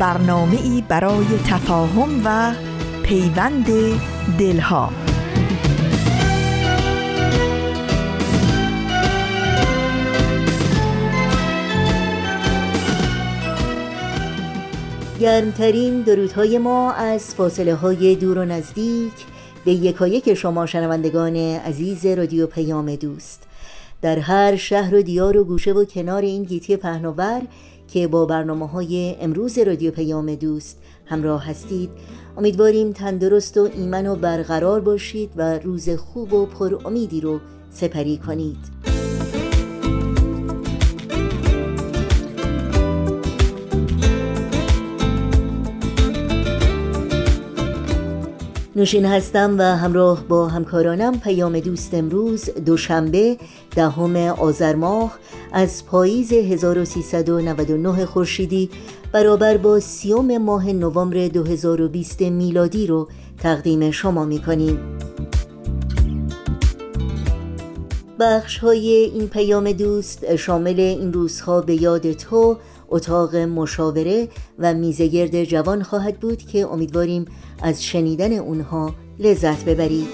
برنامه ای برای تفاهم و پیوند دلها. گرمترین درودهای ما از فاصله های دور و نزدیک به یکایک شما شنوندگان عزیز رادیو پیام دوست. در هر شهر و دیار و گوشه و کنار این گیتی پهناور که با برنامه های امروز رادیو پیام دوست همراه هستید. امیدواریم تندرست و ایمن و برقرار باشید و روز خوب و پر امیدی رو سپری کنید. نوشین هستم و همراه با همکارانم پیام دوست امروز دوشنبه دهم آذر ماه از پاییز 1399 خورشیدی برابر با سیوم ماه نوامبر 2020 میلادی رو تقدیم شما می کنیم بخش های این پیام دوست شامل این روزها به یاد تو اتاق مشاوره و میزگرد جوان خواهد بود که امیدواریم از شنیدن اونها لذت ببرید.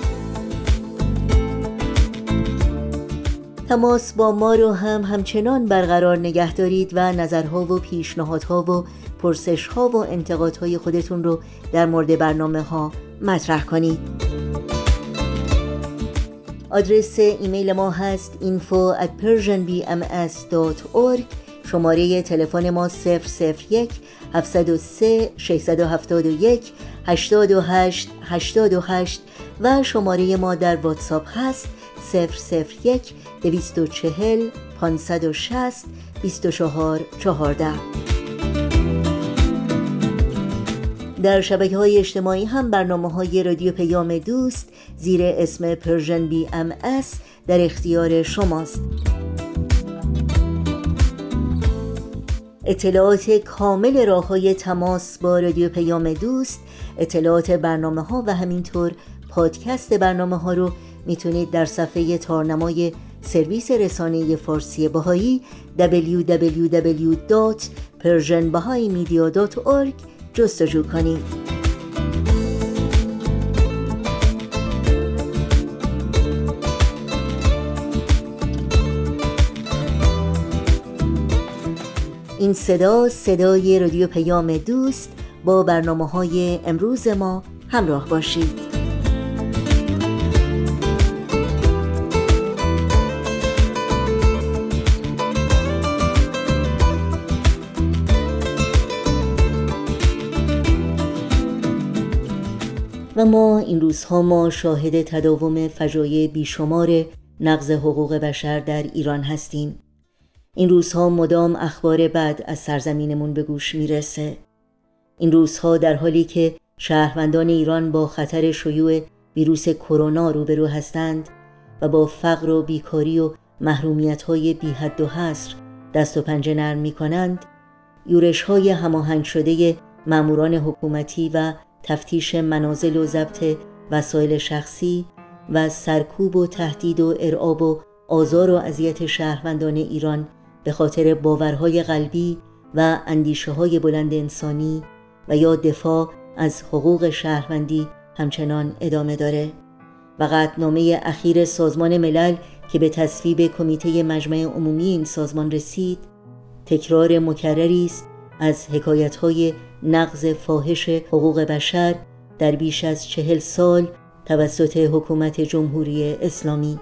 تماس با ما رو هم همچنان برقرار نگه دارید و نظرها و پیشنهادها و پرسشها و انتقادهای خودتون رو در مورد برنامه ها مطرح کنید. آدرس ایمیل ما هست info at persianbms.org شماره تلفن ما 001 703 671 828 828 و شماره ما در واتساپ هست 001 240 560 24 14 در شبکه های اجتماعی هم برنامه های رادیو پیام دوست زیر اسم Persian BMS در اختیار شماست. اطلاعات کامل راه های تماس با رادیو پیام دوست اطلاعات برنامه ها و همینطور پادکست برنامه ها رو می‌تونید در صفحه تارنمای سرویس رسانه فارسی باهایی www.persianbahaimedia.org جستجو کنید. این صدا صدای رادیو پیام دوست با برنامه های امروز ما همراه باشید. و ما این روزها ما شاهد تداوم فجایع بیشمار نقض حقوق بشر در ایران هستیم. این روزها مدام اخبار بد از سرزمینمون به گوش می‌رسه. این روزها در حالی که شهروندان ایران با خطر شیوع ویروس کرونا روبرو هستند و با فقر و بیکاری و محرومیت های بی حد و حصر دست و پنجه نرم می کنند یورش های هماهنگ شده ماموران حکومتی و تفتیش منازل و ضبط وسایل شخصی و سرکوب و تهدید و ارعاب و آزار و اذیت شهروندان ایران به خاطر باورهای قلبی و اندیشه های بلند انسانی و یا دفاع از حقوق شهروندی همچنان ادامه داره. و قطنامه اخیر سازمان ملل که به تصویب کمیته مجمع عمومی این سازمان رسید تکرار مکرری است از حکایتهای نقض فاحش حقوق بشر در بیش از چهل سال توسط حکومت جمهوری اسلامی.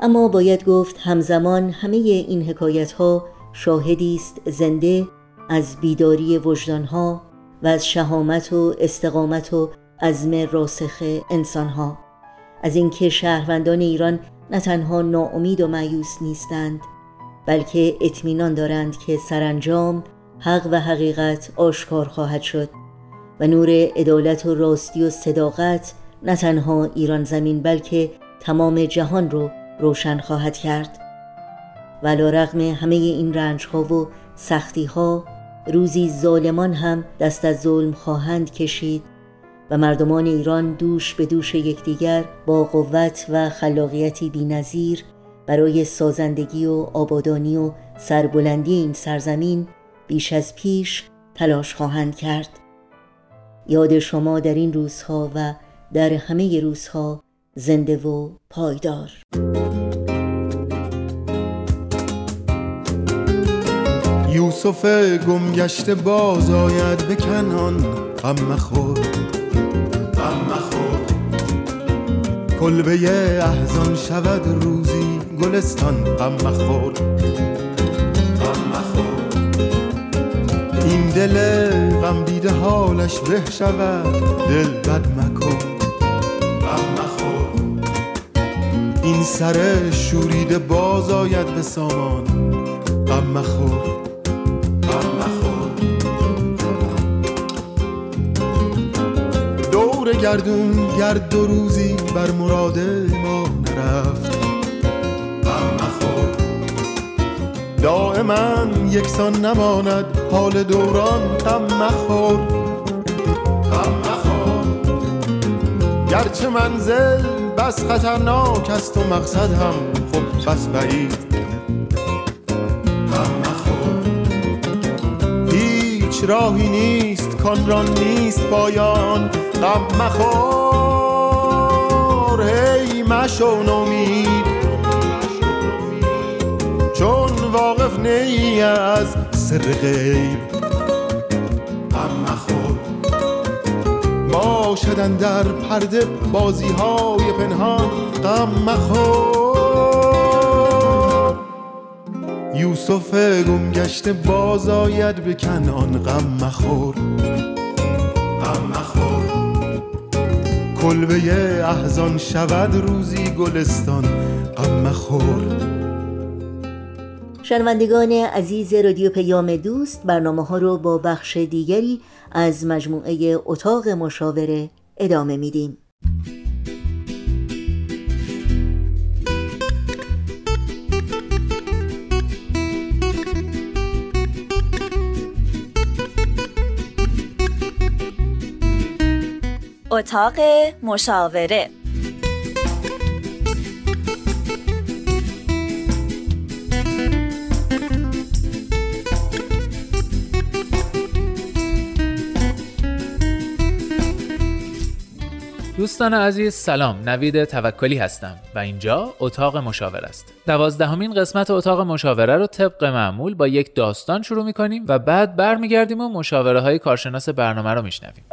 اما باید گفت همزمان همه این حکایت ها شاهدی است زنده از بیداری وجدان ها و از شهامت و استقامت و عزم راسخ انسان ها از اینکه شهروندان ایران نه تنها ناامید و معیوس نیستند بلکه اطمینان دارند که سرانجام حق و حقیقت آشکار خواهد شد و نور عدالت و راستی و صداقت نه تنها ایران زمین بلکه تمام جهان رو روشن خواهد کرد. و رغم همه این رنج ها و سختی ها روزی ظالمان هم دست از ظلم خواهند کشید و مردمان ایران دوش به دوش یکدیگر با قوت و خلاقیتی بینظیر برای سازندگی و آبادانی و سربلندی این سرزمین بیش از پیش تلاش خواهند کرد. یاد شما در این روزها و در همه روزها زنده و پایدار. یوسف گمگشته باز آید به کنان. غم مخور غم مخور. کلبه احزان شود روزی گلستان. غم مخور غم مخور. این دل غم دیده حالش به شود. دل بد مکن. این سر شوریده باز آید به سامان. غم مخور دور گردون گرد دو روزی بر مراد ما نرفت. غم مخور. دائما یکسان نماند حال دوران. غم مخور غم مخور. گرچه منزل بس خطرناک است و مقصد هم خب بس بعید. هیچ راهی نیست کان را نیست پایان. غم مخور هی مشو نومید. چون واقف نی از سر غیب. غم مخور باشدن در پرده بازی های پنهان غم مخور. یوسف گمگشته باز آید به کنان غم مخور. غم مخور. کلبه احزان شود روزی گلستان غم مخور. شنوندگان عزیز رادیو پیام دوست برنامه ها رو با بخش دیگری از مجموعه اتاق مشاوره ادامه میدیم. اتاق مشاوره دوستان عزیز سلام. نوید توکلی هستم و اینجا اتاق مشاوره است. دوازدهمین قسمت اتاق مشاوره رو طبق معمول با یک داستان شروع می‌کنیم و بعد برمیگردیم و مشاوره های کارشناس برنامه رو میشنویم.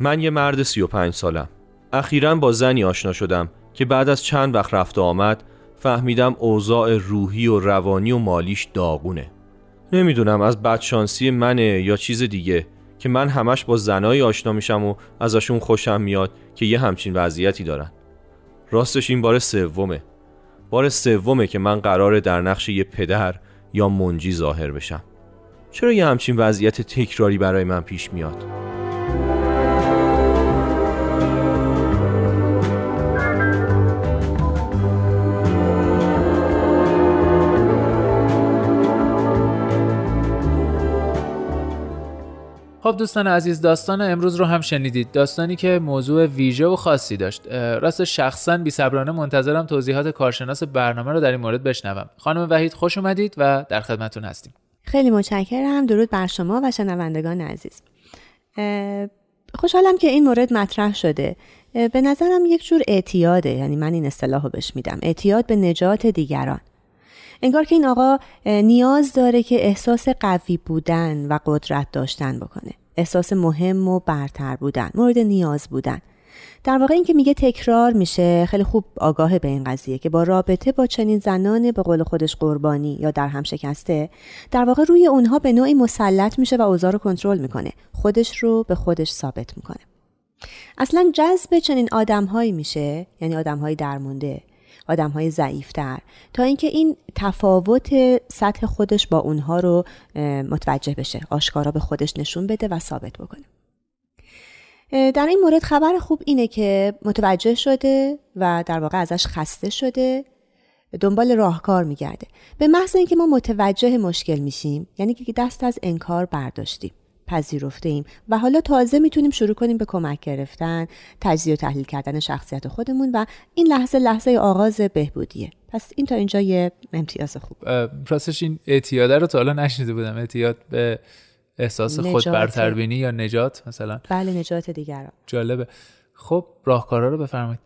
من یه مرد 35 سالم. اخیرا با زنی آشنا شدم. که بعد از چند وقت رفت آمد فهمیدم اوضاع روحی و روانی و مالیش داغونه. نمی‌دونم از بدشانسی منه یا چیز دیگه که من همش با زنایی آشنا میشم و ازشون خوشم میاد که یه همچین وضعیتی دارن. راستش این بار سومه. بار سومه که من قراره در نقش یه پدر یا منجی ظاهر بشم. چرا یه همچین وضعیت تکراری برای من پیش میاد؟ خب دوستان عزیز داستان امروز رو هم شنیدید. داستانی که موضوع ویژه و خاصی داشت. راست شخصا بی صبرانه منتظرم توضیحات کارشناس برنامه رو در این مورد بشنوم. خانم وحید خوش اومدید و در خدمتون هستیم. خیلی متشکرم. درود بر شما و شنوندگان عزیز. خوشحالم که این مورد مطرح شده. به نظرم یک جور اعتیاده. یعنی من این اصطلاح رو بهش میدم. اعتیاد به نجات دیگران. انگار که این آقا نیاز داره که احساس قوی بودن و قدرت داشتن بکنه. احساس مهم و برتر بودن مورد نیاز بودن. در واقع این که میگه تکرار میشه خیلی خوب آگاه به این قضیه که با رابطه با چنین زنان به قول خودش قربانی یا در هم شکسته در واقع روی اونها به نوعی مسلط میشه و اوضاع رو کنترل می‌کنه. خودش رو به خودش ثابت می‌کنه. اصلا جذب چنین آدمهایی میشه یعنی آدمهایی درمونده آدم های ضعیفتر. تا اینکه این تفاوت سطح خودش با اونها رو متوجه بشه. آشکارا به خودش نشون بده و ثابت بکنه. در این مورد خبر خوب اینه که متوجه شده و در واقع ازش خسته شده دنبال راهکار میگرده. به محض اینکه ما متوجه مشکل میشیم یعنی که دست از انکار برداشتیم. پذیرفته ایم و حالا تازه می‌تونیم شروع کنیم به کمک گرفتن تجزیه و تحلیل کردن شخصیت خودمون و این لحظه لحظه آغاز بهبودیه. پس این تا اینجا یه امتیاز خوب. راستش این اعتیاده رو تا حالا نشنیده بودم. اعتیاد به احساس خود برتربینی یا نجات مثلا؟ بله نجات دیگران. جالبه. خب راهکارا رو بفرمایید.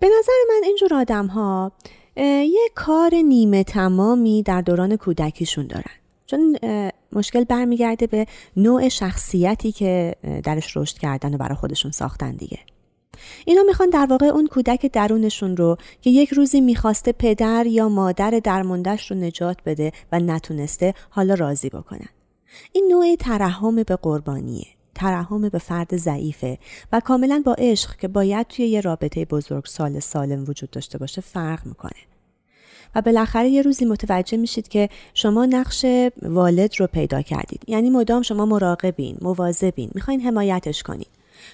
به نظر من اینجور آدم ها یه کار نیمه تمامی در دوران کودکیشون دارن. چون مشکل برمیگرده به نوع شخصیتی که درش رشد کردن و برای خودشون ساختن دیگه. اینا می‌خوان در واقع اون کودک درونشون رو که یک روزی می‌خواسته پدر یا مادر درموندهش رو نجات بده و نتونسته حالا راضی بکنن. این نوع ترحم به قربانیه ترحم به فرد ضعیفه و کاملا با عشق که باید توی یه رابطه بزرگ سال سالم وجود داشته باشه فرق می‌کنه. و بالاخره یه روزی متوجه میشید که شما نقش والد رو پیدا کردید. یعنی مدام شما مراقبین مواظبین می‌خواین حمایتش کنید.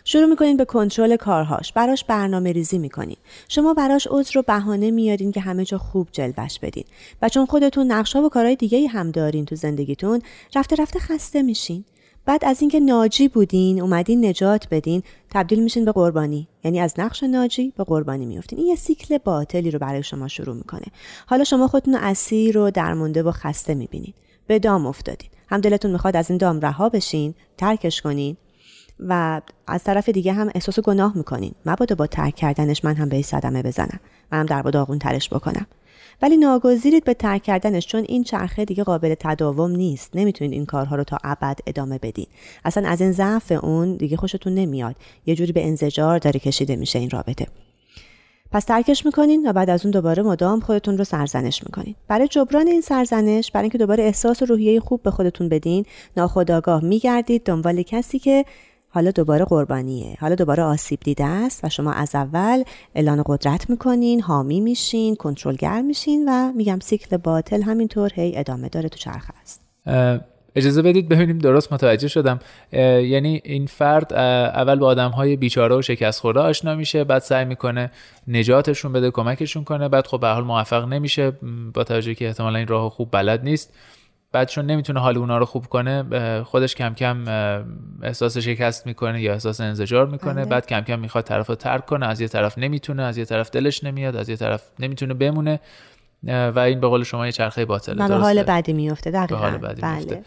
شروع می‌کنین به کنترل کارهاش براش برنامه ریزی می‌کنین شما براش عذر رو بهانه میارین که همه جا خوب جلوش بدین. و چون خودتون نقشا و کارهای دیگه هم دارین تو زندگیتون رفته رفته خسته میشین. بعد از اینکه ناجی بودین اومدین نجات بدین تبدیل میشین به قربانی. یعنی از نقش ناجی به قربانی میفتین. این یه سیکل باطلی رو برای شما شروع می‌کنه. حالا شما خودتون اسیر رو درمونده و خسته می‌بینین. به دام افتادین. هم دلتون می‌خواد از این دام رها بشین ترکش کنین و از طرف دیگه هم احساس گناه می‌کنین. مبادا با ترک کردنش من هم به صدمه بزنم و هم در داغون ترش بکنم. ولی ناگزیرید به ترک کردنش چون این چرخه دیگه قابل تداوم نیست. نمی‌تونید این کارها رو تا ابد ادامه بدین. اصلا از این ضعف اون دیگه خوشتون نمیاد. یه جوری به انزجار داره کشیده میشه این رابطه. پس ترکش می‌کنین و بعد از اون دوباره مدام خودتون رو سرزنش می‌کنین. برای جبران این سرزنش برای اینکه دوباره احساس روحیه خوب به خودتون بدین ناخداگاه میگردید. دنبال کسی که حالا دوباره قربانیه. حالا دوباره آسیب دیده است و شما از اول اعلان قدرت می‌کنین حامی میشین کنترلگر میشین و میگم سیکل باطل همینطور هی ادامه داره تو چرخ است. اجازه بدید ببینیم درست متوجه شدم. یعنی این فرد اول با آدم های بیچاره و شکست خورده آشنا میشه بعد سعی می‌کنه نجاتشون بده کمکشون کنه بعد خب به حال موفق نمیشه با توجه که احتمالا این راه خوب بلد نیست. بعد چون نمی‌تونه حال اونا رو خوب کنه خودش کم کم احساس شکست می‌کنه یا احساس انزجار می‌کنه. بله. بعد کم کم می‌خواد طرف رو ترک کنه. از یه طرف نمی‌تونه از یه طرف دلش نمیاد از یه طرف نمی‌تونه بمونه. و این به قول شما یه چرخه باطله. به حال بعدی میفته دقیقاً. حال بعدی بله. میفته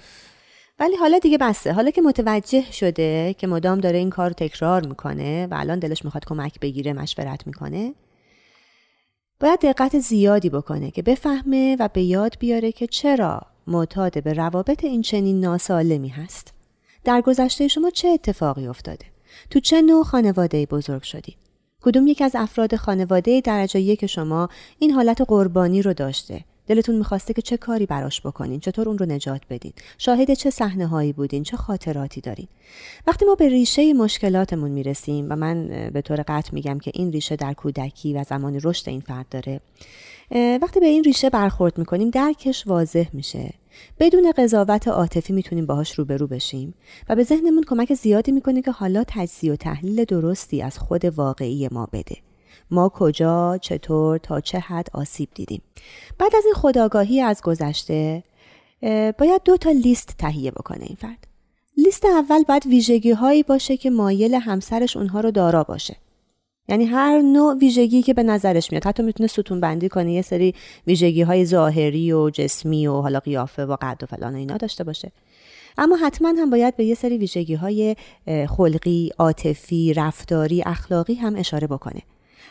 ولی حالا دیگه بسته. حالا که متوجه شده که مدام داره این کار تکرار می‌کنه و الان دلش می‌خواد کمک بگیره مشورت می‌کنه باید دقت زیادی بکنه که بفهمه و به یاد بیاره که چرا معتاد به روابط این چنین ناسالمی هست. در گذشته شما چه اتفاقی افتاده؟ تو چه نوع خانواده بزرگ شدید کدوم یک از افراد خانواده درجه یک شما این حالت قربانی رو داشته؟ دلتون می‌خواسته که چه کاری براش بکنین؟ چطور اون رو نجات بدین؟ شاهد چه صحنه هایی بودین؟ چه خاطراتی دارین؟ وقتی ما به ریشه مشکلاتمون می‌رسیم و من به طور قطع میگم که این ریشه در کودکی و زمان رشد این فرد داره وقتی به این ریشه برخورد می‌کنیم درکش واضح میشه. بدون قضاوت عاطفی می‌تونیم باهاش روبرو بشیم و به ذهنمون کمک زیادی می‌کنه که حالا تجزیه و تحلیل درستی از خود واقعی ما بده. ما کجا چطور تا چه حد آسیب دیدیم. بعد از این خداگاهی از گذشته باید دو تا لیست تهیه بکنه این فرد. لیست اول باید ویژگی هایی باشه که مایل همسرش اونها رو دارا باشه. یعنی هر نوع ویژگی که به نظرش میاد. حتی می‌تونه ستون بندی کنه یه سری ویژگی های ظاهری و جسمی و حالا قیافه و قد و فلان اینا داشته باشه. اما حتما هم باید به یه سری ویژگی های خلقی، عاطفی، رفتاری، اخلاقی هم اشاره بکنه.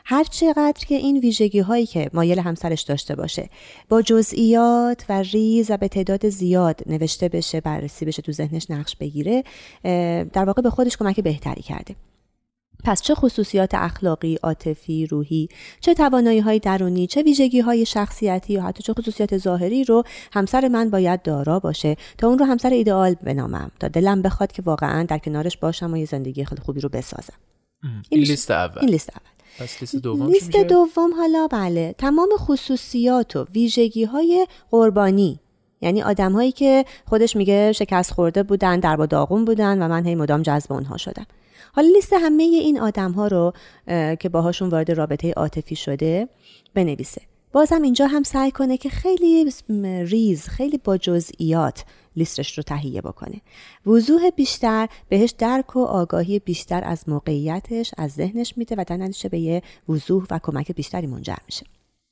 هر چقدر که این ویژگی هایی که مایل همسرش داشته باشه با جزئیات و ریز و به تعداد زیاد نوشته بشه بررسی بشه تو ذهنش نقش بگیره در واقع به خودش کمک بهتری کرده. پس چه خصوصیات اخلاقی، عاطفی، روحی، چه توانایی های درونی، چه ویژگی های شخصیتی یا حتی چه خصوصیات ظاهری رو همسر من باید دارا باشه تا اون رو همسر ایدئال بنامم تا دلم بخواد که واقعا در کنارش باشم و یه زندگی خیلی خوبی رو بسازم. این لیست اول. این لیست اول. پس لیست دوم لیست دوم حالا بله تمام خصوصیات و ویژگی های قربانی یعنی آدم هایی که خودش میگه شکست خورده بودن در با داغون بودن و من هی مدام جذب اونها شدم حالا لیست همه این آدم ها رو که باهاشون وارد رابطه عاطفی شده بنویسه. بازم اینجا هم سعی کنه که خیلی ریز خیلی با جزئیات لیستش رو تهیه بکنه. وضوح بیشتر بهش درک و آگاهی بیشتر از موقعیتش از ذهنش میده و در به یه وضوح و کمک بیشتری منجر میشه.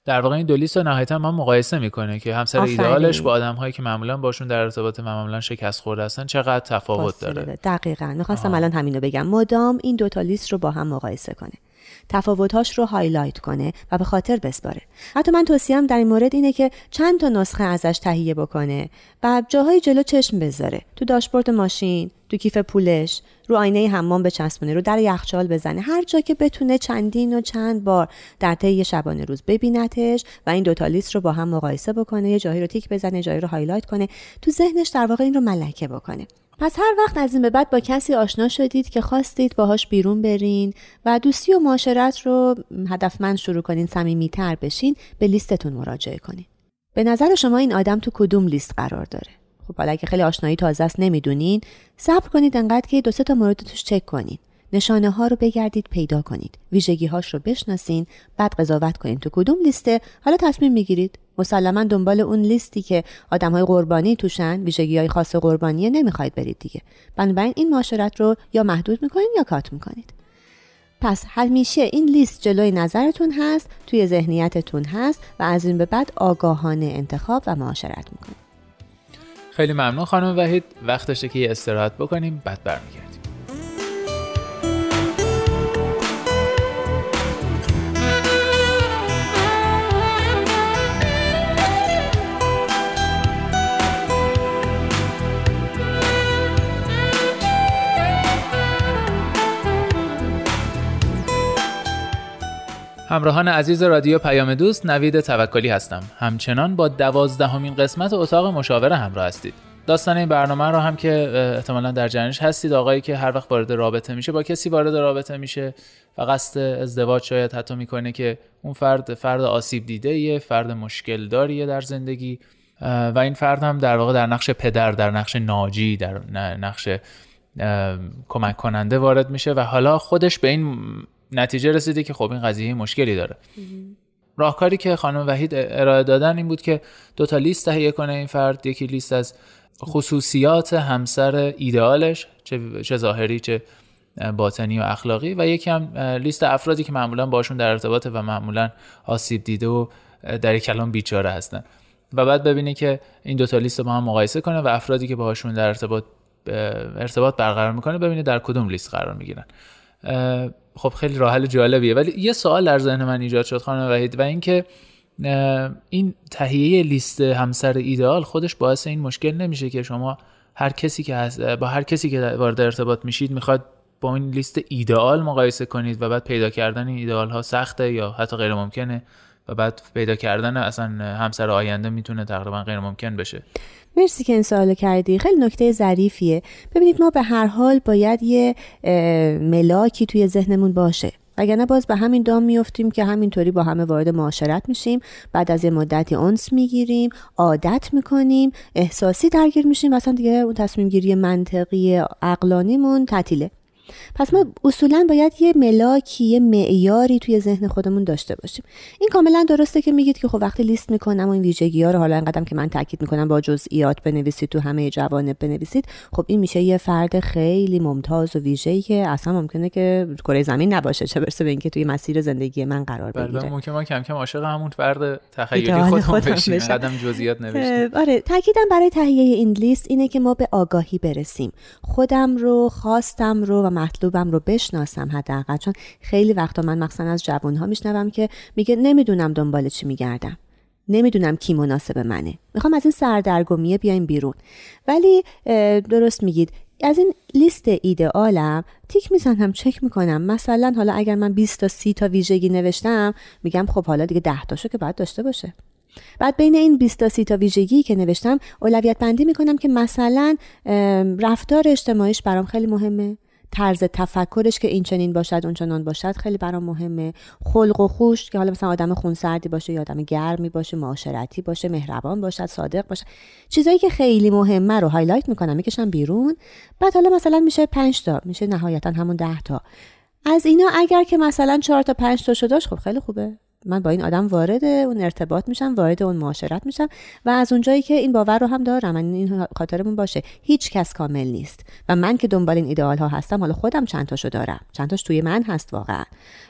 در واقع این دو لیست رو نهایتا ما مقایسه می‌کنه که همسر ایدئالش با آدم هایی که معمولا باشون در ارتباط معمولا شکست خورده هستن چقدر تفاوت داره. دقیقا. می‌خواستم الان همینو بگم. مدام این دوتا لیست رو با هم مقایسه کنه تفاوتهاش رو highlight کنه و به خاطر بسپاره. حتی من توصیم در این مورد اینه که چند تا نسخه ازش تهیه بکنه و جاهای جلو چشم بذاره. تو داشبورد ماشین تو کیف پولش رو آینه حمام بچسبونه رو در یخچال بزنه. هر جا که بتونه چندین و چند بار در طی شبانه روز ببینتش و این دوتا لیست رو با هم مقایسه بکنه یه جایی رو تیک بزنه جایی رو highlight کنه تو ذهنش در واقع این رو ملکه بکنه. پس هر وقت از این به بعد با کسی آشنا شدید که خواستید باهاش بیرون برین و دوستی و معاشرت رو هدفمند شروع کنین صمیمیتر بشین به لیستتون مراجعه کنین. به نظر شما این آدم تو کدوم لیست قرار داره؟ خب حالا اگه خیلی آشنایی تازه است نمی‌دونین. صبر کنید انقدر که دو سه تا مورد توش چک کنین. نشانه ها رو بگردید پیدا کنید. ویژگی هاش رو بشناسین بعد قضاوت کنید تو کدوم لیسته؟ حالا تصمیم می‌گیرید. مسلما دنبال اون لیستی که آدم های قربانی توشن ویژگی های خاص قربانیه نمی‌خواید برید دیگه. بنابراین این معاشرت رو یا محدود می‌کنید یا کات می‌کنید. پس همیشه این لیست جلوی نظرتون هست توی ذهنیتتون هست و از این به بعد آگاهانه انتخاب و معاشرت می‌کنید. خیلی ممنون خانم وحید. وقتشه که یه استراحت بکنیم. بعد برمیگردیم. همراهان عزیز رادیو پیام دوست نوید توکلی هستم. همچنان با دوازدهمین قسمت اتاق مشاوره همراه هستید. داستان این برنامه رو هم که احتمالا در جریانش هستید آقایی که هر وقت وارد رابطه میشه با کسی وارد رابطه میشه. و قصد ازدواج شاید حتی می‌کنه که اون فرد فرد آسیب دیده یه فرد مشکل داریه در زندگی. و این فرد هم در واقع در نقش پدر در نقش ناجی در نقش کمک کننده وارد میشه. و حالا خودش به این نتیجه رسیده که خب این قضیه مشکلی داره. راهکاری که خانم وحید ارائه دادن این بود که دو تا لیست تهیه کنه این فرد. یکی لیست از خصوصیات همسر ایدئالش چه, چه ظاهری چه باطنی و اخلاقی و یکی هم لیست افرادی که معمولا باشون در ارتباط و معمولا آسیب دیده و در کلام بیچاره هستن. و بعد ببینه که این دو تا لیست با هم مقایسه کنه و افرادی که باهاشون در ارتباط ارتباط برقرار می‌کنه ببینه در کدوم لیست قرار می‌گیرن. خب خیلی راه حل جالبیه. ولی یه سوال در ذهن من ایجاد شد خانم وحید و اینکه این تهیه لیست همسر ایدئال خودش باعث این مشکل نمیشه که شما هر کسی که هست با هر کسی که وارد ارتباط میشید می‌خواد با این لیست ایدئال مقایسه کنید و بعد پیدا کردن این ایدئال ها سخته یا حتی غیر ممکنه و بعد پیدا کردن اصلا همسر آینده می‌تونه تقریبا غیر ممکن بشه. مرسی که این سوال کردی. خیلی نکته ظریفیه. ببینید ما به هر حال باید یه ملاکی توی ذهنمون باشه. وگرنه باز به همین دام میفتیم که همینطوری با همه وارد معاشرت میشیم. بعد از یه مدتی اونس می‌گیریم عادت می‌کنیم احساسی درگیر میشیم اصلا دیگه اون تصمیم گیری منطقی عقلانیمون تعطیله. پس ما اصولا باید یه ملاکی یه معیاری توی ذهن خودمون داشته باشیم. این کاملا درسته که میگید که خب وقتی لیست می‌کنم و این ویژگی ها رو حالا انقدرم که من تاکید می‌کنم با جزئیات بنویسید تو همه جوانب بنویسید خب این میشه یه فرد خیلی ممتاز و ویژه‌ای که اصلا ممکنه که کره زمین نباشه چه برسه به اینکه توی مسیر زندگی من قرار بله، بگیره. ممکن ما کم کم عاشق همون فرد تخیلی خودمون بشیم جزئیات نوشتیم. آره تاکیدم برای تهیه این لیست اینه که ما به آگاهی برسیم. خودم رو خواستم رو و مطلوبم رو بشناسم حداقل. چون خیلی وقتا من مخصوصا از جوانها میشنوم که میگه نمی‌دونم دنبال چی میگردم. نمی‌دونم کی مناسب منه. می‌خوام از این سردرگمیه بیایم بیرون. ولی درست میگید. از این لیست ایدئالم تیک می‌زنم چک می‌کنم. مثلا حالا اگر من 20 تا 30 تا ویژگی نوشتم میگم خب حالا دیگه 10 تاشو که باید داشته باشه. بعد بین این 20 تا 30 تا ویژگی که نوشتم اولویت بندی می‌کنم که مثلا رفتار اجتماعیش برام خیلی مهمه. طرز تفکرش که این چنین باشد اون چنان باشد خیلی برام مهمه. خلق و خوش که حالا مثلا آدم خونسردی باشه یا آدم گرمی باشه معاشرتی باشه مهربان باشد صادق باشه چیزایی که خیلی مهمه رو هایلایت می‌کنم می‌کشم بیرون. بعد حالا مثلا میشه 5 تا میشه نهایتا همون 10 تا. از اینا اگر که مثلا 4 تا 5 تا شداش خب خیلی خوبه. من با این آدم وارد اون ارتباط میشم وارد اون معاشرت میشم و از اونجایی که این باور رو هم دارم من این خاطرمون باشه هیچ کس کامل نیست. و من که دنبال این ایدئال ها هستم حالا خودم چند تاشو دارم. چند تاش توی من هست واقعا.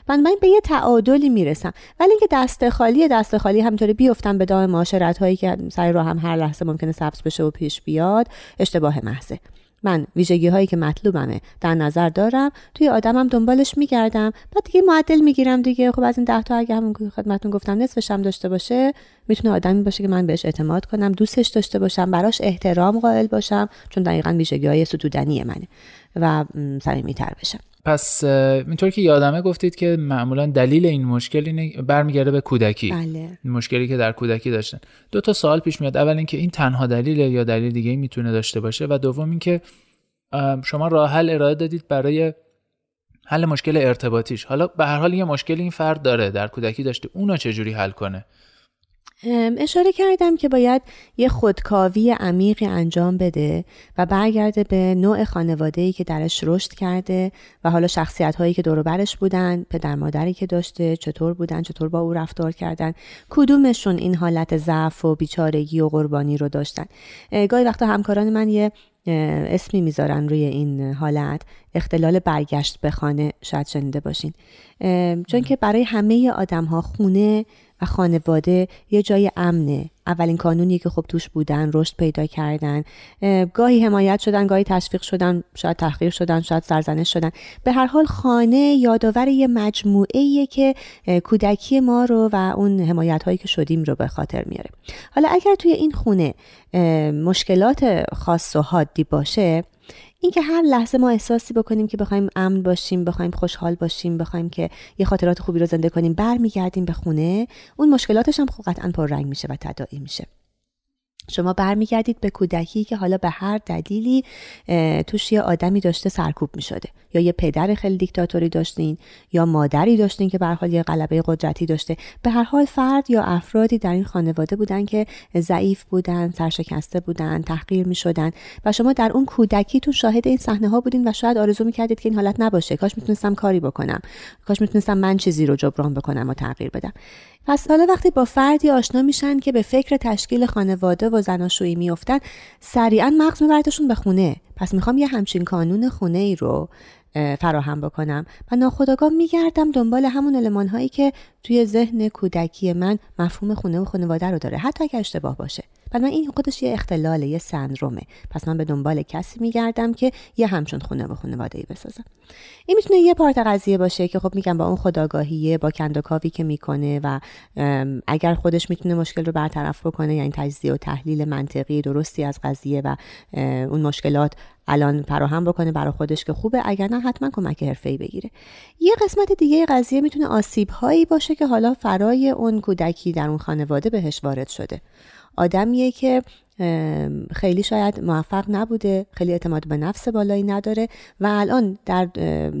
من من به یه تعادلی می‌رسم. ولی اینکه دست خالی دست خالی همینطوری بیفتم به دام معاشرت هایی که سر راه هم هر لحظه ممکنه سبز بشه و پیش بیاد اشتباه محضه. من ویژگی هایی که مطلوبمه در نظر دارم توی آدمم دنبالش میگردم. بعد دیگه معدل می‌گیرم دیگه. خب از این ده تا اگه همون خدمتتون گفتم نصفش هم داشته باشه می‌تونه آدمی باشه که من بهش اعتماد کنم دوستش داشته باشم براش احترام قائل باشم چون دقیقا ویژگی های ستودنی منه. و صمیمیتر بشم پس اینطور که یادمه گفتید که معمولا دلیل این مشکل اینه برمیگرده به کودکی. بله. مشکلی که در کودکی داشتن. دو تا سوال پیش میاد. اول اینکه این تنها دلیل یا دلیل دیگه می‌تونه داشته باشه و دوم اینکه شما راه حل ارائه دادید برای حل مشکل ارتباطیش. حالا به هر حال یه مشکل این فرد داره در کودکی داشته. اونو چجوری حل کنه؟ اشاره کردم که باید یه خودکاوی عمیقی انجام بده و برگرده به نوع خانواده که درش رشد کرده و حالا شخصیت هایی که دور برش بودن پدر مادری که داشته چطور بودن چطور با او رفتار کردن کدومشون این حالت ضعف و بیچارگی و قربانی رو داشتن. گاهی وقتا همکاران من یه اسمی می‌ذارن روی این حالت اختلال برگشت به خانه شاید شنیده باشین. چون که برای همه آدم ها خونه و خانواده یه جای امنه. اولین کانونی که خب توش بودن رشد پیدا کردن. گاهی حمایت شدن گاهی تشویق شدن شاید تحقیر شدن شاید سرزنش شدن. به هر حال خانه یادآور یه مجموعه که کودکی ما رو و اون حمایت هایی که شدیم رو به خاطر میاره. حالا اگر توی این خونه مشکلات خاص و حادی باشه اینکه هر لحظه ما احساسی بکنیم که بخوایم امن باشیم بخوایم خوشحال باشیم بخوایم که یه خاطرات خوبی رو زنده کنیم برمیگردیم به خونه اون مشکلاتش هم خب قطعا پررنگ میشه و تداعی میشه. شما برمیگردید به کودکی که حالا به هر دلیلی توش یه آدمی داشته سرکوب می شده یا یه پدر خیلی دیکتاتوری داشتین یا مادری داشتین که به حال یه غلبه قدرتی داشته. به هر حال فرد یا افرادی در این خانواده بودن که ضعیف بودن سرشکسته بودن تحقیر می شدن و شما در اون کودکیتون شاهد این صحنه ها بودین و شاید آرزو می کردید که این حالت نباشه. کاش می‌تونستم کاری بکنم. کاش می‌تونستم من چیزی رو جبران بکنم و تغییر بدم. پس حالا وقتی با فردی آشنا میشن که به فکر تشکیل خانواده و زناشویی میافتن سریعا مغز میبردشون به خونه. پس می‌خوام یه همچین کانون خونه ای رو فراهم بکنم و ناخداگاه میگردم دنبال همون علمان هایی که توی ذهن کودکی من مفهوم خونه و خانواده رو داره حتی اگر اشتباه باشه. من این خودش یه اختلاله یه سندرومه. پس من به دنبال کسی میگردم که یه همچون خونه و خانواده ای بسازم. این می‌تونه یه پارت قضیه باشه که خب میگم با اون خداگاهیه با کندوکاوی که می‌کنه و اگر خودش می‌تونه مشکل رو برطرف بکنه یعنی تجزیه و تحلیل منطقی درستی از قضیه و اون مشکلات الان فراهم بکنه برای خودش که خوبه اگر نه حتما کمک حرفه‌ای بگیره. یه قسمت دیگه قضیه می‌تونه آسیب هایی باشه که حالا فرای اون کودکی در اون خانواده بهش وارد شده. آدمیه که خیلی شاید موفق نبوده خیلی اعتماد به نفس بالایی نداره و الان در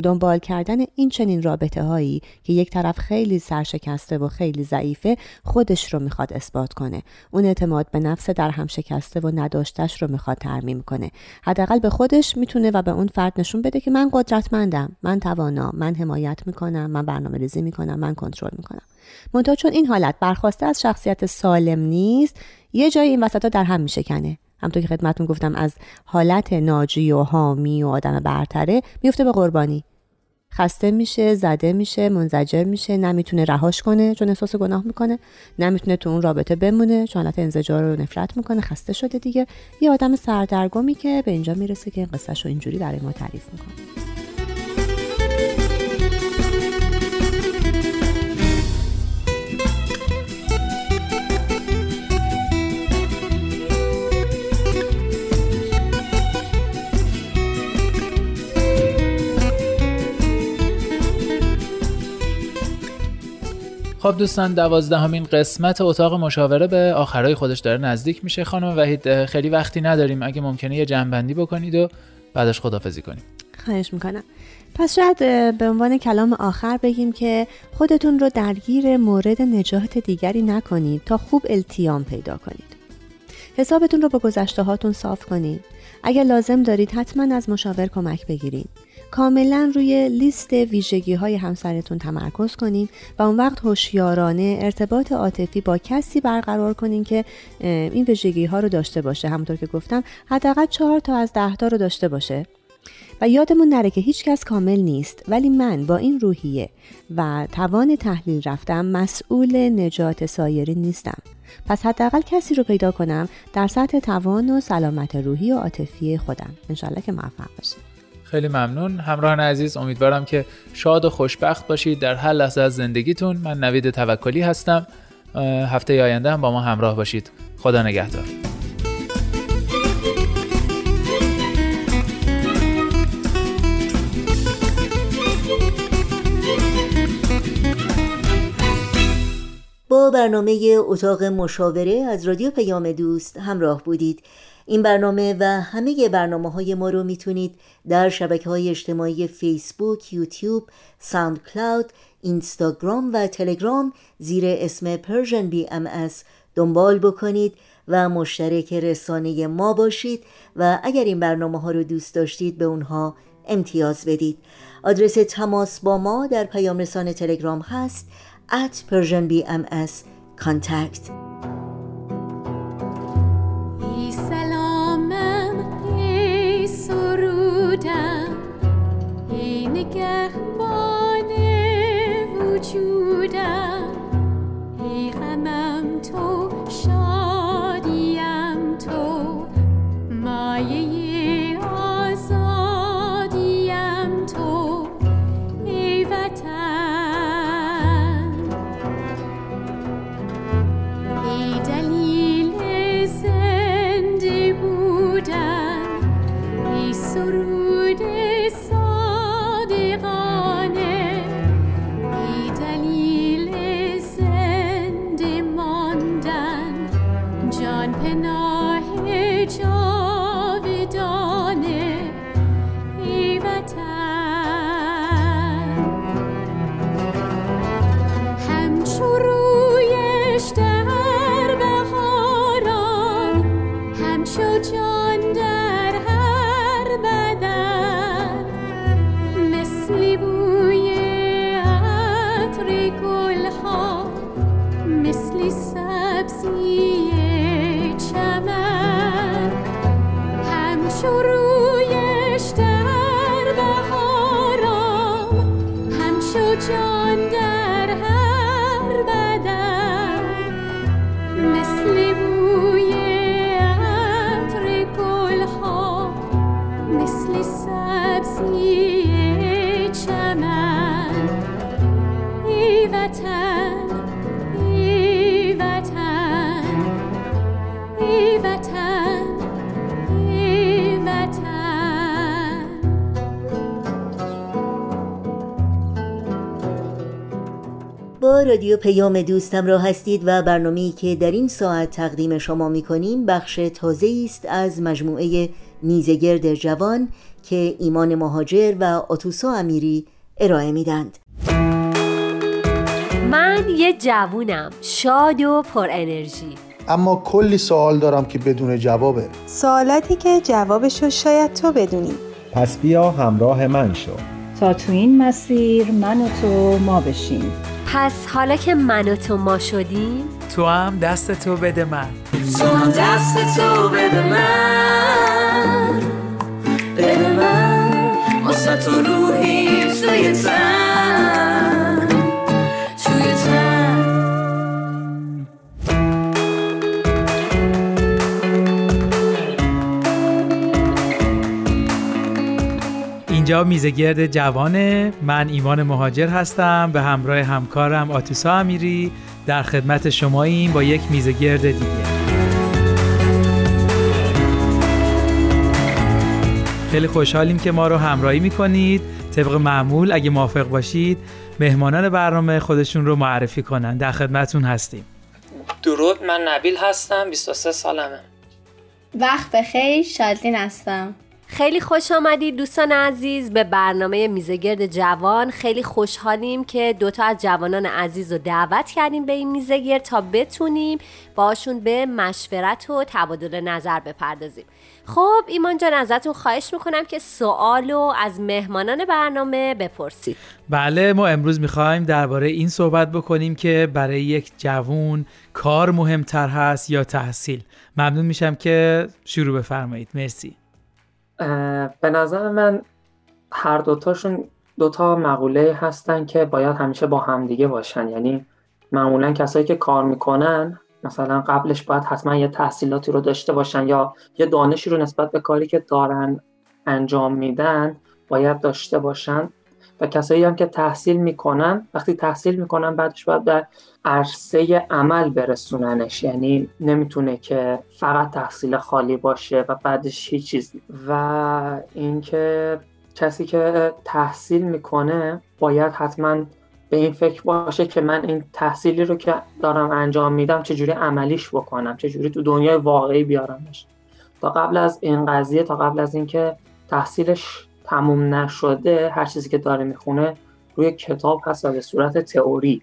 دنبال کردن این چنین رابطه هایی که یک طرف خیلی سرشکسته و خیلی ضعیفه خودش رو می‌خواد اثبات کنه. اون اعتماد به نفس در هم شکسته و نداشتش رو می‌خواد ترمیم کنه. حداقل به خودش می‌تونه و به اون فرد نشون بده که من قدرتمندم من توانا من حمایت می‌کنم من برنامه ریزی می‌کنم من کنترل می‌کنم. منتها چون این حالت برخواسته از شخصیت سالم نیست یه جایی این وسط ها در هم میشکنه. همطور که خدمتون گفتم از حالت ناجی و حامی و آدم برتره میفته به قربانی. خسته میشه زده میشه منزجر میشه نمی‌تونه رهاش کنه چون احساس گناه می‌کنه نمی‌تونه تو اون رابطه بمونه چون حالت انزجار رو نفرت می‌کنه خسته شده دیگه. یه آدم سردرگمی که به اینجا می‌رسه که این قصهش رو اینجوری برای ما تعریف می‌کنه. خب دوستان دوازدهمین قسمت اتاق مشاوره به آخرای خودش داره نزدیک میشه. خانم وحید خیلی وقتی نداریم. اگه ممکنه یه جنبندی بکنید و بعدش خدافزی کنیم. خواهش می‌کنم. پس شاید به عنوان کلام آخر بگیم که خودتون رو درگیر مورد نجات دیگری نکنید تا خوب التیام پیدا کنید. حسابتون رو با گذشته هاتون صاف کنید. اگر لازم دارید حتما از مشاور کمک بگیرید. کاملا روی لیست ویژگی های همسرتون تمرکز کنید و اون وقت هوشیارانه ارتباط عاطفی با کسی برقرار کنین که این ویژگی ها رو داشته باشه. همونطور که گفتم حداقل چهار تا از ده تا رو داشته باشه. و یادمون نره که هیچ کس کامل نیست ولی من با این روحیه و توان تحلیل رفتم مسئول نجات سایری نیستم. پس حداقل کسی رو پیدا کنم در سطح توان و سلامت روحی و عاطفی خودم. انشالله که موفق باشید خیلی ممنون. همراهان عزیز امیدوارم که شاد و خوشبخت باشید. در هر لحظه از زندگیتون من نوید توکلی هستم. هفته آینده هم با ما همراه باشید. خدا نگهدار. با برنامه اتاق مشاوره از رادیو پیام دوست همراه بودید. این برنامه و همه برنامه های ما رو می‌تونید در شبکه های اجتماعی فیسبوک، یوتیوب، SoundCloud، اینستاگرام و تلگرام زیر اسم ام اس دنبال بکنید و مشترک رسانه ما باشید و اگر این برنامه ها رو دوست داشتید به اونها امتیاز بدید. آدرس تماس با ما در پیام رسانه تلگرام هست at Persian BMS contact. رادیو پیام دوستم را هستید و برنامه‌ای که در این ساعت تقدیم شما می‌کنیم بخش تازه است از مجموعه میزگرد جوان که ایمان مهاجر و آتوسا امیری ارائه میدند من یه جوونم شاد و پر انرژی. اما کلی سوال دارم که بدون جوابه. سوالاتی که جوابشو شاید تو بدونی. پس بیا همراه من شو. تا تو این مسیر من و تو ما بشیم. پس حالا که من و تو ما شدیم تو هم دست تو بده من. تو هم دست تو بده من. بده من. واسه تو روحی توی اینجا میزگرد جوانه من ایمان مهاجر هستم. به همراه همکارم آتوسا امیری. در خدمت شماییم با یک میزگرد دیگه. خیلی خوشحالیم که ما رو همراهی می‌کنید. طبق معمول اگه موافق باشید مهمانان برنامه خودشون رو معرفی کنن. در خدمتون هستیم. درود من نبیل هستم. 23 سالمه. وقت بخیر شادلین هستم. خیلی خوش آمدید دوستان عزیز به برنامه میزگرد جوان. خیلی خوشحالیم که دوتا از جوانان عزیز رو دعوت کردیم به این میزگرد تا بتونیم باشون به مشورت و تبادل نظر بپردازیم. خب ایمان جان ازتون خواهش می‌کنم که سوالو از مهمانان برنامه بپرسید. بله ما امروز می‌خوایم درباره این صحبت بکنیم که برای یک جوون کار مهمتر هست یا تحصیل. ممنون میشم که شروع بفرمایید. مرسی. به نظر من هر دوتاشون دوتا مقوله هستن که باید همیشه با همدیگه باشن. یعنی معمولا کسایی که کار می‌کنن مثلا قبلش باید حتما یه تحصیلاتی رو داشته باشن یا یه دانشی رو نسبت به کاری که دارن انجام میدن باید داشته باشن. و کسایی هم که تحصیل می‌کنن وقتی تحصیل می‌کنن بعدش باید در عرصه عمل برسوننش. یعنی نمی‌تونه که فقط تحصیل خالی باشه و بعدش هیچ چیزی و اینکه کسی که تحصیل می‌کنه باید حتما به این فکر باشه که من این تحصیلی رو که دارم انجام میدم چجوری عملیش بکنم چجوری تو دنیای واقعی بیارمش. تا قبل از این قضیه تا قبل از اینکه تحصیلش تموم نشده هر چیزی که داره می‌خونه روی کتاب هست و به صورت تئوری.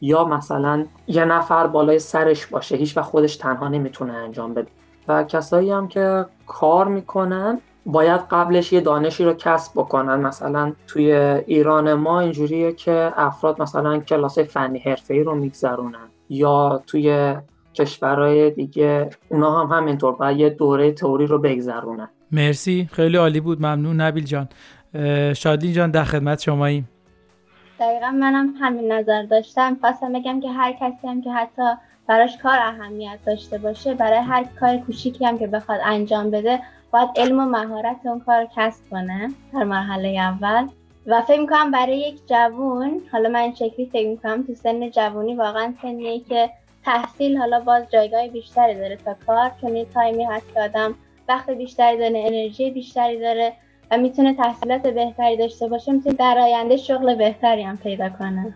یا مثلا یه نفر بالای سرش باشه هیچ و خودش تنها نمی‌تونه انجام بده. و کسایی هم که کار می‌کنن باید قبلش یه دانشی رو کسب بکنن. مثلا توی ایران ما اینجوریه که افراد مثلا کلاس فنی حرفه‌ای رو میگذرونن. یا توی کشورهای دیگه اونا هم همینطور باید یه دوره تئوری رو بگذرونن. مرسی. خیلی عالی بود. ممنون. نبیل جان. شادین جان در خدمت شماییم دقیقا منم همین نظر داشتم. خواستم بگم که هر کسی هم که حتی براش کار اهمیت داشته باشه برای هر کار کوچیکی هم که بخواد انجام بده باید علم و مهارت اون کار کسب کنه در مرحله اول. و فکر می‌کنم برای یک جوون حالا من شکلی فکر می‌کنم تو سن جوونی واقعا سنیه که تحصیل حالا باز جایگاه بیشتری داره تا کار چون یه تایمی هست که آدم وقت بیشتری داره انرژی بیشتری داره و می‌تونه تحصیلات بهتری داشته باشه می‌تونه در آینده شغل بهتری هم پیدا کنه.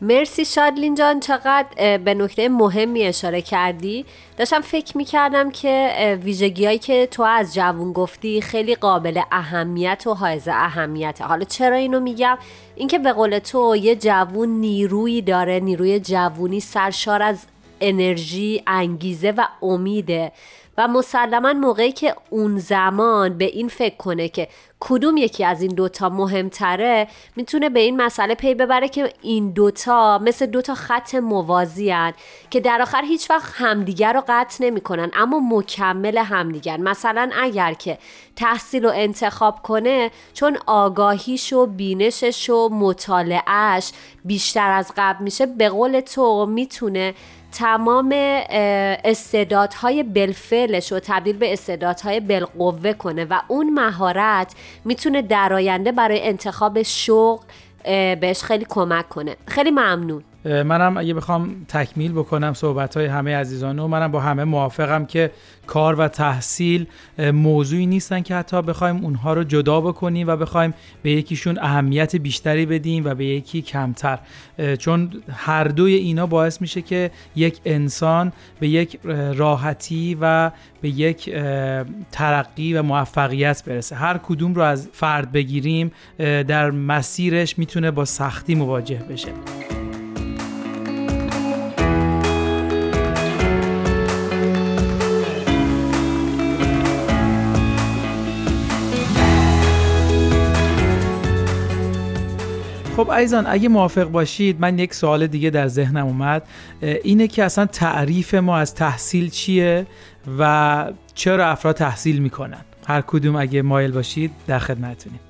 مرسی شادلین جان چقدر به نکته مهمی اشاره کردی. داشتم فکر می‌کردم که ویژگی که تو از جوون گفتی خیلی قابل اهمیت و حائز اهمیته. حالا چرا اینو میگم؟ اینکه به قول تو یه جوون نیرویی داره نیروی جوونی سرشار از انرژی انگیزه و امیده. و مسلما موقعی که اون زمان به این فکر کنه که کدوم یکی از این دوتا مهمتره می‌تونه به این مسئله پی ببره که این دوتا مثل دوتا خط موازی هن که در آخر هیچ وقت همدیگر رو قطع نمی‌کنن اما مکمل همدیگر. مثلا اگر که تحصیل رو انتخاب کنه چون آگاهیش و بینشش و مطالعهش بیشتر از قبل میشه به قول تو می‌تونه تمام استعدادهای بلفلش رو تبدیل به استعدادهای بلقوه کنه و اون مهارت می‌تونه در آینده برای انتخاب شغل بهش خیلی کمک کنه. خیلی ممنون. منم اگه بخوام تکمیل بکنم صحبت های همه عزیزان و منم با همه موافقم که کار و تحصیل موضوعی نیستن که حتی بخوایم اونها رو جدا بکنیم و بخوایم به یکیشون اهمیت بیشتری بدیم و به یکی کمتر. چون هر دوی اینا باعث میشه که یک انسان به یک راحتی و به یک ترقی و موفقیت برسه. هر کدوم رو از فرد بگیریم در مسیرش می‌تونه با سختی مواجه بشه. خب عزیزان اگه موافق باشید من یک سوال دیگه در ذهنم اومد. اینه که اصلا تعریف ما از تحصیل چیه و چرا افراد تحصیل می‌کنن؟ هر کدوم اگه مایل باشید در خدمتونیم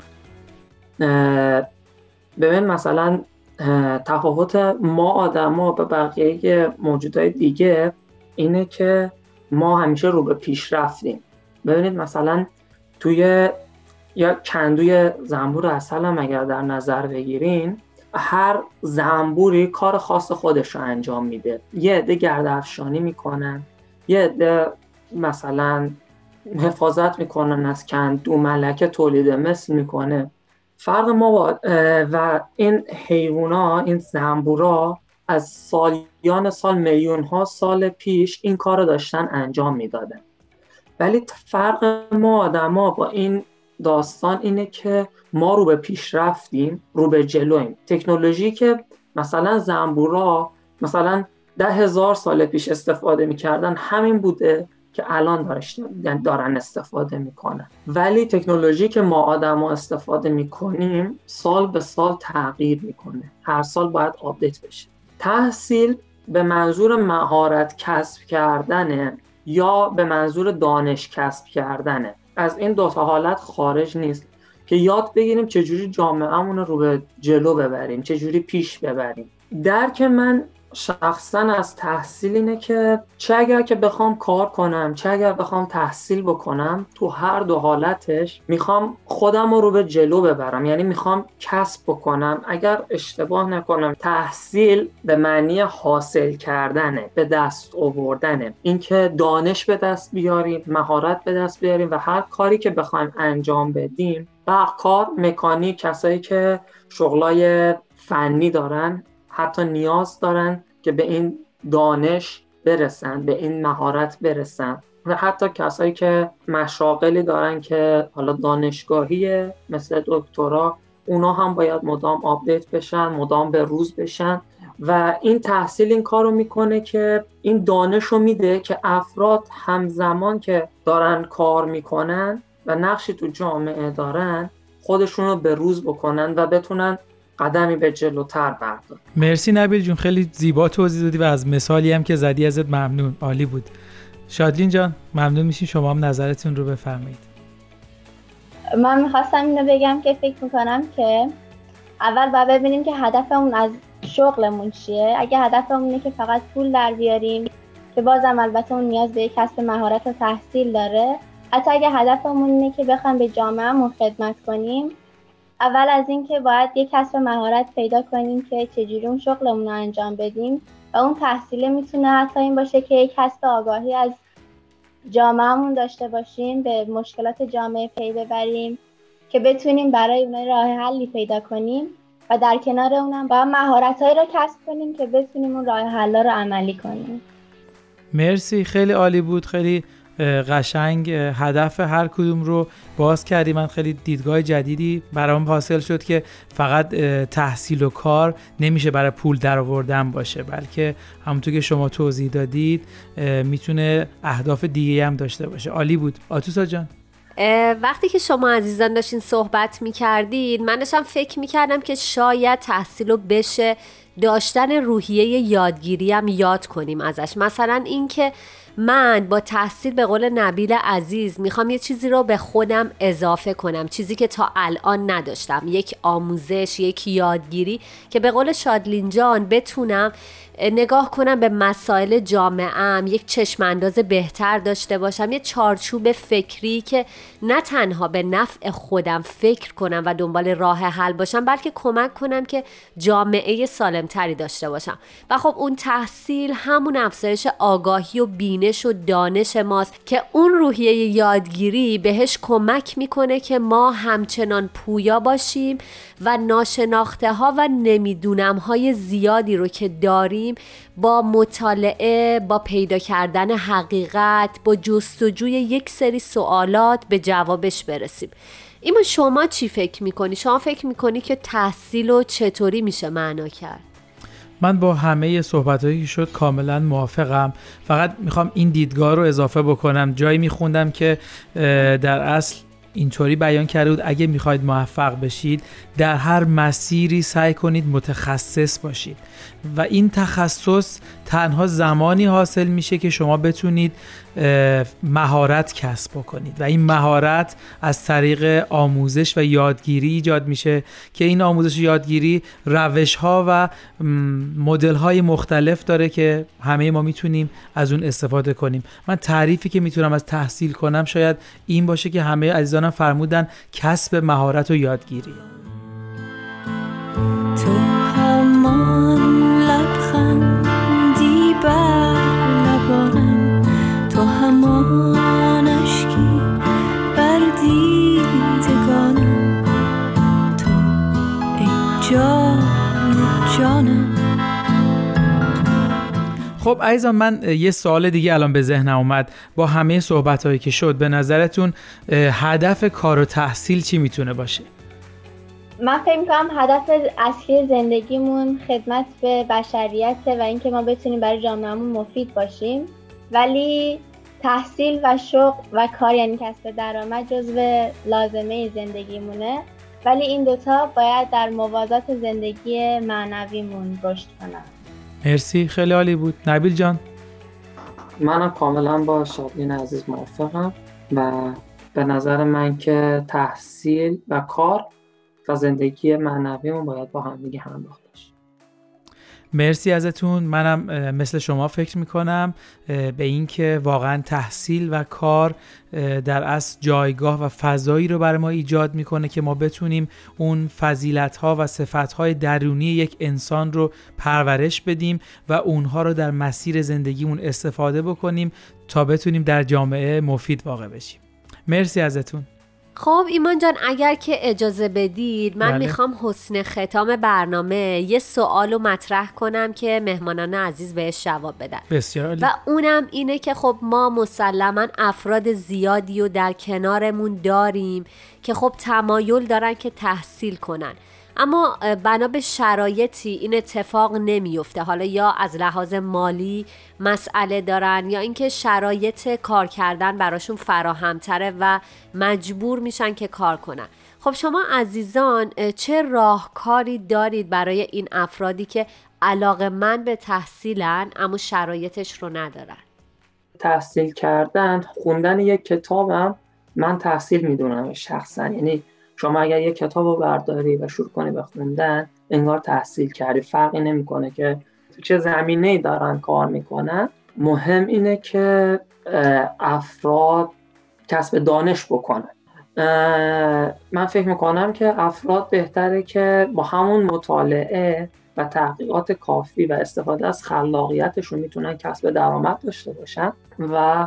ببین مثلا تفاوت ما آدما به بقیه موجودهای دیگه اینه که ما همیشه رو به پیش رفتیم ببینید مثلا توی یا کندوی زنبور اصل هم اگر در نظر بگیرین هر زنبوری کار خاص خودش رو انجام میده. یه عده افشانی می‌کنن یه عده مثلا حفاظت می‌کنن از کند دو ملکه تولید مثل می‌کنه. فرق ما با و این حیوونا این زنبورا از سالیان سال میلیون ها سال پیش این کار رو داشتن انجام می‌دادن. ولی فرق ما آدما با این داستان اینه که ما رو به پیش رفتیم رو به جلویم تکنولوژی که مثلا زنبورا مثلا ده هزار سال پیش استفاده می‌کردن همین بوده که الان یعنی دارن استفاده می‌کنن. ولی تکنولوژی که ما آدما استفاده می‌کنیم سال به سال تغییر می‌کنه. هر سال باید آپدیت بشه. تحصیل به منظور مهارت کسب کردنه یا به منظور دانش کسب کردنه؟ از این دو تا حالت خارج نیست. که یاد بگیریم چجوری جامعهمون رو به جلو ببریم چجوری پیش ببریم. درک من شخصا از تحصیل اینه که چه اگر که بخوام کار کنم چه اگر بخوام تحصیل بکنم تو هر دو حالتش می‌خوام خودم رو به جلو ببرم. یعنی می‌خوام کسب بکنم. اگر اشتباه نکنم تحصیل به معنی حاصل کردنه به دست آوردنه. اینکه دانش به دست بیاریم مهارت به دست بیاریم و هر کاری که بخوایم انجام بدیم کار مکانیک کسایی که شغلای فنی دارن حتی نیاز دارن که به این دانش برسن به این مهارت برسن. و حتی کسایی که مشاغلی دارن که حالا دانشگاهیه مثل دکترا اونا هم باید مدام update بشن مدام به روز بشن. و این تحصیل این کار رو می‌کنه که این دانش رو میده که افراد همزمان که دارن کار می‌کنن و نقشی تو جامعه دارن خودشون رو به روز بکنن و بتونن قدمی به جلوتر بردار. مرسی نبیل جون خیلی زیبا توضیح دادی و از مثالی هم که زدی ازت ممنون. عالی بود. شادلین جان ممنون میشیم شما هم نظرتون رو بفرمایید. من می‌خواستم اینو بگم که فکر می‌کنم که اول باید ببینیم که هدفمون از شغلمون چیه. اگه هدفمون اینه که فقط پول در بیاریم که بازم البته اون نیاز به یک کسب مهارت و تحصیل داره. حتی اگه هدفمون اینه که بخوایم به جامعهمون خدمت کنیم اول از اینکه باید یک کسب مهارت پیدا کنیم که چجوری اون شغلمون رو انجام بدیم و اون تحصیله می‌تونه حتی این باشه که یک کسب آگاهی از جامعهمون داشته باشیم به مشکلات جامعه پی ببریم که بتونیم برای اون راه حلی پیدا کنیم و در کنار اونم با مهارت رو کسب کنیم که بتونیم اون راه حل رو عملی کنیم. مرسی خیلی عالی بود خیلی قشنگ هدف هر کدوم رو باز کردی. من خیلی دیدگاه جدیدی برام حاصل شد که فقط تحصیل و کار نمیشه برای پول درآوردن باشه بلکه همونطور که شما توضیح دادید می‌تونه اهداف دیگه هم داشته باشه. عالی بود. آتوسا جان. وقتی که شما عزیزان داشتین صحبت می‌کردید من داشتم فکر می‌کردم که شاید تحصیل رو بشه داشتن روحیه یادگیری هم یاد کنیم ازش. مثلا اینکه من با تحصیل به قول نبیل عزیز می‌خوام یه چیزی رو به خودم اضافه کنم. چیزی که تا الان نداشتم. یک آموزش یک یادگیری که به قول شادلین جان بتونم نگاه کنم به مسائل جامعه یک چشم انداز بهتر داشته باشم یه چارچوب فکری که نه تنها به نفع خودم فکر کنم و دنبال راه حل باشم بلکه کمک کنم که جامعه سالمتری داشته باشم. و خب اون تحصیل همون افزایش آگاهی و بینش و دانش ماست که اون روحیه یادگیری بهش کمک می‌کنه که ما همچنان پویا باشیم و ناشناخته ها و نمی‌دونم های زیادی رو که داریم با مطالعه با پیدا کردن حقیقت با جستجوی یک سری سوالات به جوابش برسیم ایما شما چی فکر می‌کنی؟ شما فکر می‌کنی که تحصیل و چطوری میشه معنا کرد؟ من با همه صحبت که شد کاملا موافقم. فقط می‌خوام این دیدگاه رو اضافه بکنم. جایی میخوندم که در اصل اینطوری بیان کرده بود اگه می‌خواید موفق بشید در هر مسیری سعی کنید متخصص باشید. و این تخصص تنها زمانی حاصل میشه که شما بتونید مهارت کسب بکنید. و این مهارت از طریق آموزش و یادگیری ایجاد میشه که این آموزش و یادگیری روش ها و مدل های مختلف داره که همه ما می‌تونیم از اون استفاده کنیم. من تعریفی که می‌تونم از تحصیل کنم شاید این باشه که همه عزیزانم فرمودن کسب مهارت و یادگیری. خب عزیزان من یه سوال دیگه الان به ذهنم اومد. با همه صحبت هایی که شد به نظرتون هدف کار و تحصیل چی می‌تونه باشه؟ من فکر می‌کنم هدف اصلی زندگیمون خدمت به بشریت و اینکه ما بتونیم برای جامعهمون مفید باشیم. ولی تحصیل و شغل و کار یعنی کسب درآمد جزو لازمه زندگیمونه. ولی این دوتا باید در موازات زندگی معنویمون رشد کنن. مرسی خیلی عالی بود. نبیل جان. منم کاملا با شادین عزیز موافقم و به نظر من که تحصیل و کار و زندگی معنویمون باید با هم دیگه همراه مرسی ازتون. منم مثل شما فکر می‌کنم به اینکه واقعا تحصیل و کار در اصل جایگاه و فضایی رو برای ما ایجاد می‌کنه که ما بتونیم اون فضیلت ها و صفت های درونی یک انسان رو پرورش بدیم و اونها رو در مسیر زندگیمون استفاده بکنیم تا بتونیم در جامعه مفید واقع بشیم. مرسی ازتون. خب ایمان جان اگر که اجازه بدید من بله. می‌خوام حسن ختام برنامه یه سوال رو مطرح کنم که مهمانان عزیز بهش جواب بدن بسیار. و اونم اینه که خب ما مسلما افراد زیادی رو در کنارمون داریم که خب تمایل دارن که تحصیل کنن اما بنا به شرایطی این اتفاق نمیفته حالا یا از لحاظ مالی مسئله دارن یا اینکه شرایط کار کردن براشون فراهمتره و مجبور میشن که کار کنن. خب شما عزیزان چه راهکاری دارید برای این افرادی که علاقه من به تحصیلن اما شرایطش رو ندارن؟ تحصیل کردن خوندن یک کتابم من تحصیل می‌دونم شخصا. یعنی شما اگر یک کتاب رو برداری و شروع کنی به خوندن انگار تحصیل کردی. فرقی نمی‌کنه که تو چه زمینه ای دارن کار می‌کنن. مهم اینه که افراد کسب دانش بکنن. من فکر می‌کنم که افراد بهتره که با همون مطالعه و تحقیقات کافی و استفاده از خلاقیتشون می‌تونن کسب درآمد داشته باشن و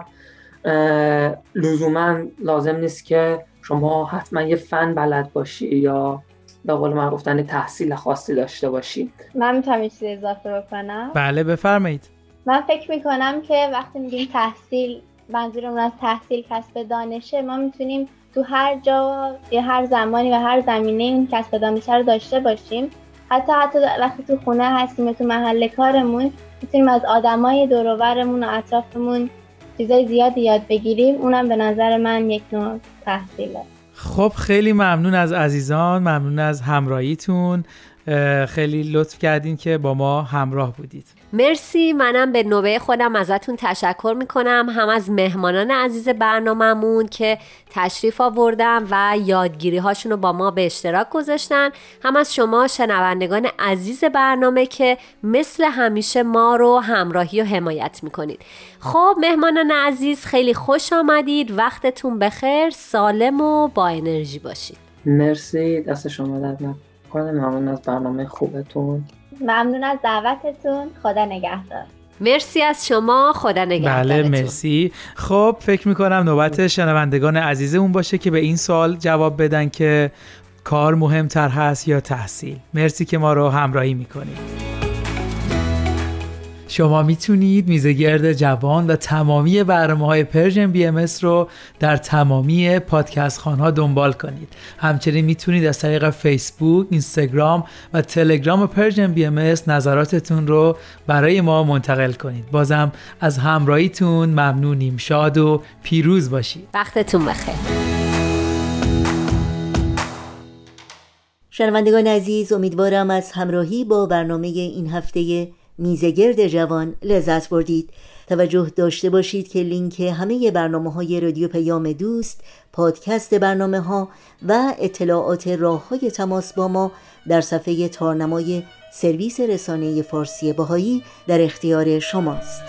لزوما لازم نیست که شما حتما یه فن بلد باشی یا به قول من گفتن تحصیل خاصی داشته باشی. من می‌تونم یه چیزی اضافه بکنم؟ بله بفرمایید. من فکر می‌کنم که وقتی میگیم تحصیل منظورمون از تحصیل کسب دانشه ما می‌تونیم تو هر جا یا هر زمانی و هر زمینه این کسب دانشه رو داشته باشیم. حتی حتی وقتی تو خونه هستیم تو محل کارمون می‌تونیم از آدمای دور و اطرافمون چیزای زیادی یاد بگیریم. اونم به نظر من یک نوع تحصیله. خب خیلی ممنون از عزیزان ممنون از همراهیتون. خیلی لطف کردین که با ما همراه بودید. مرسی منم به نوبه خودم ازتون تشکر می‌کنم. هم از مهمانان عزیز برنامهمون که تشریف آوردن و یادگیری هاشون رو با ما به اشتراک گذاشتن. هم از شما شنوندگان عزیز برنامه که مثل همیشه ما رو همراهی و حمایت می‌کنید. خب مهمانان عزیز خیلی خوش آمدید. وقتتون بخیر. سالم و با انرژی باشید. مرسی. دست شما درد کنه ممنون از برنامه خوبتون. ممنون از دعوتتون. خدا نگهدار. مرسی از شما. خدا نگهدارتون. بله مرسی. خب فکر می‌کنم نوبت شنوندگان عزیزمون باشه که به این سوال جواب بدن که کار مهمتر هست یا تحصیل. مرسی که ما رو همراهی می‌کنید. شما می‌تونید میزگرد جوان و تمامی برنامه های Persian BMS رو در تمامی پادکست خوان ها دنبال کنید. همچنین می‌تونید از طریق فیسبوک، اینستاگرام و تلگرام Persian BMS نظراتتون رو برای ما منتقل کنید. بازم از همراهیتون ممنونیم. شاد و پیروز باشید. وقتتون بخیر. شنوندگان عزیز امیدوارم از همراهی با برنامه این هفته میزگرد جوان لذت بردید. توجه داشته باشید که لینک همه برنامه های رادیو پیام دوست پادکست برنامه ها و اطلاعات راه های تماس با ما در صفحه تارنمای سرویس رسانه فارسی باهایی در اختیار شماست.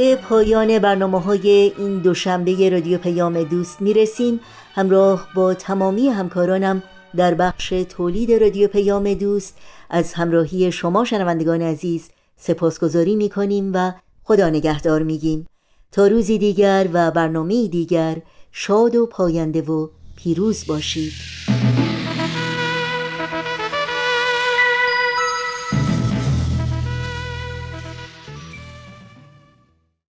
به پایان برنامه های این دوشنبه رادیو پیام دوست می‌رسیم. همراه با تمامی همکارانم در بخش تولید رادیو پیام دوست از همراهی شما شنوندگان عزیز سپاسگزاری می کنیم و خدا نگهدار میگیم. تا روزی دیگر و برنامه دیگر شاد و پاینده و پیروز باشید.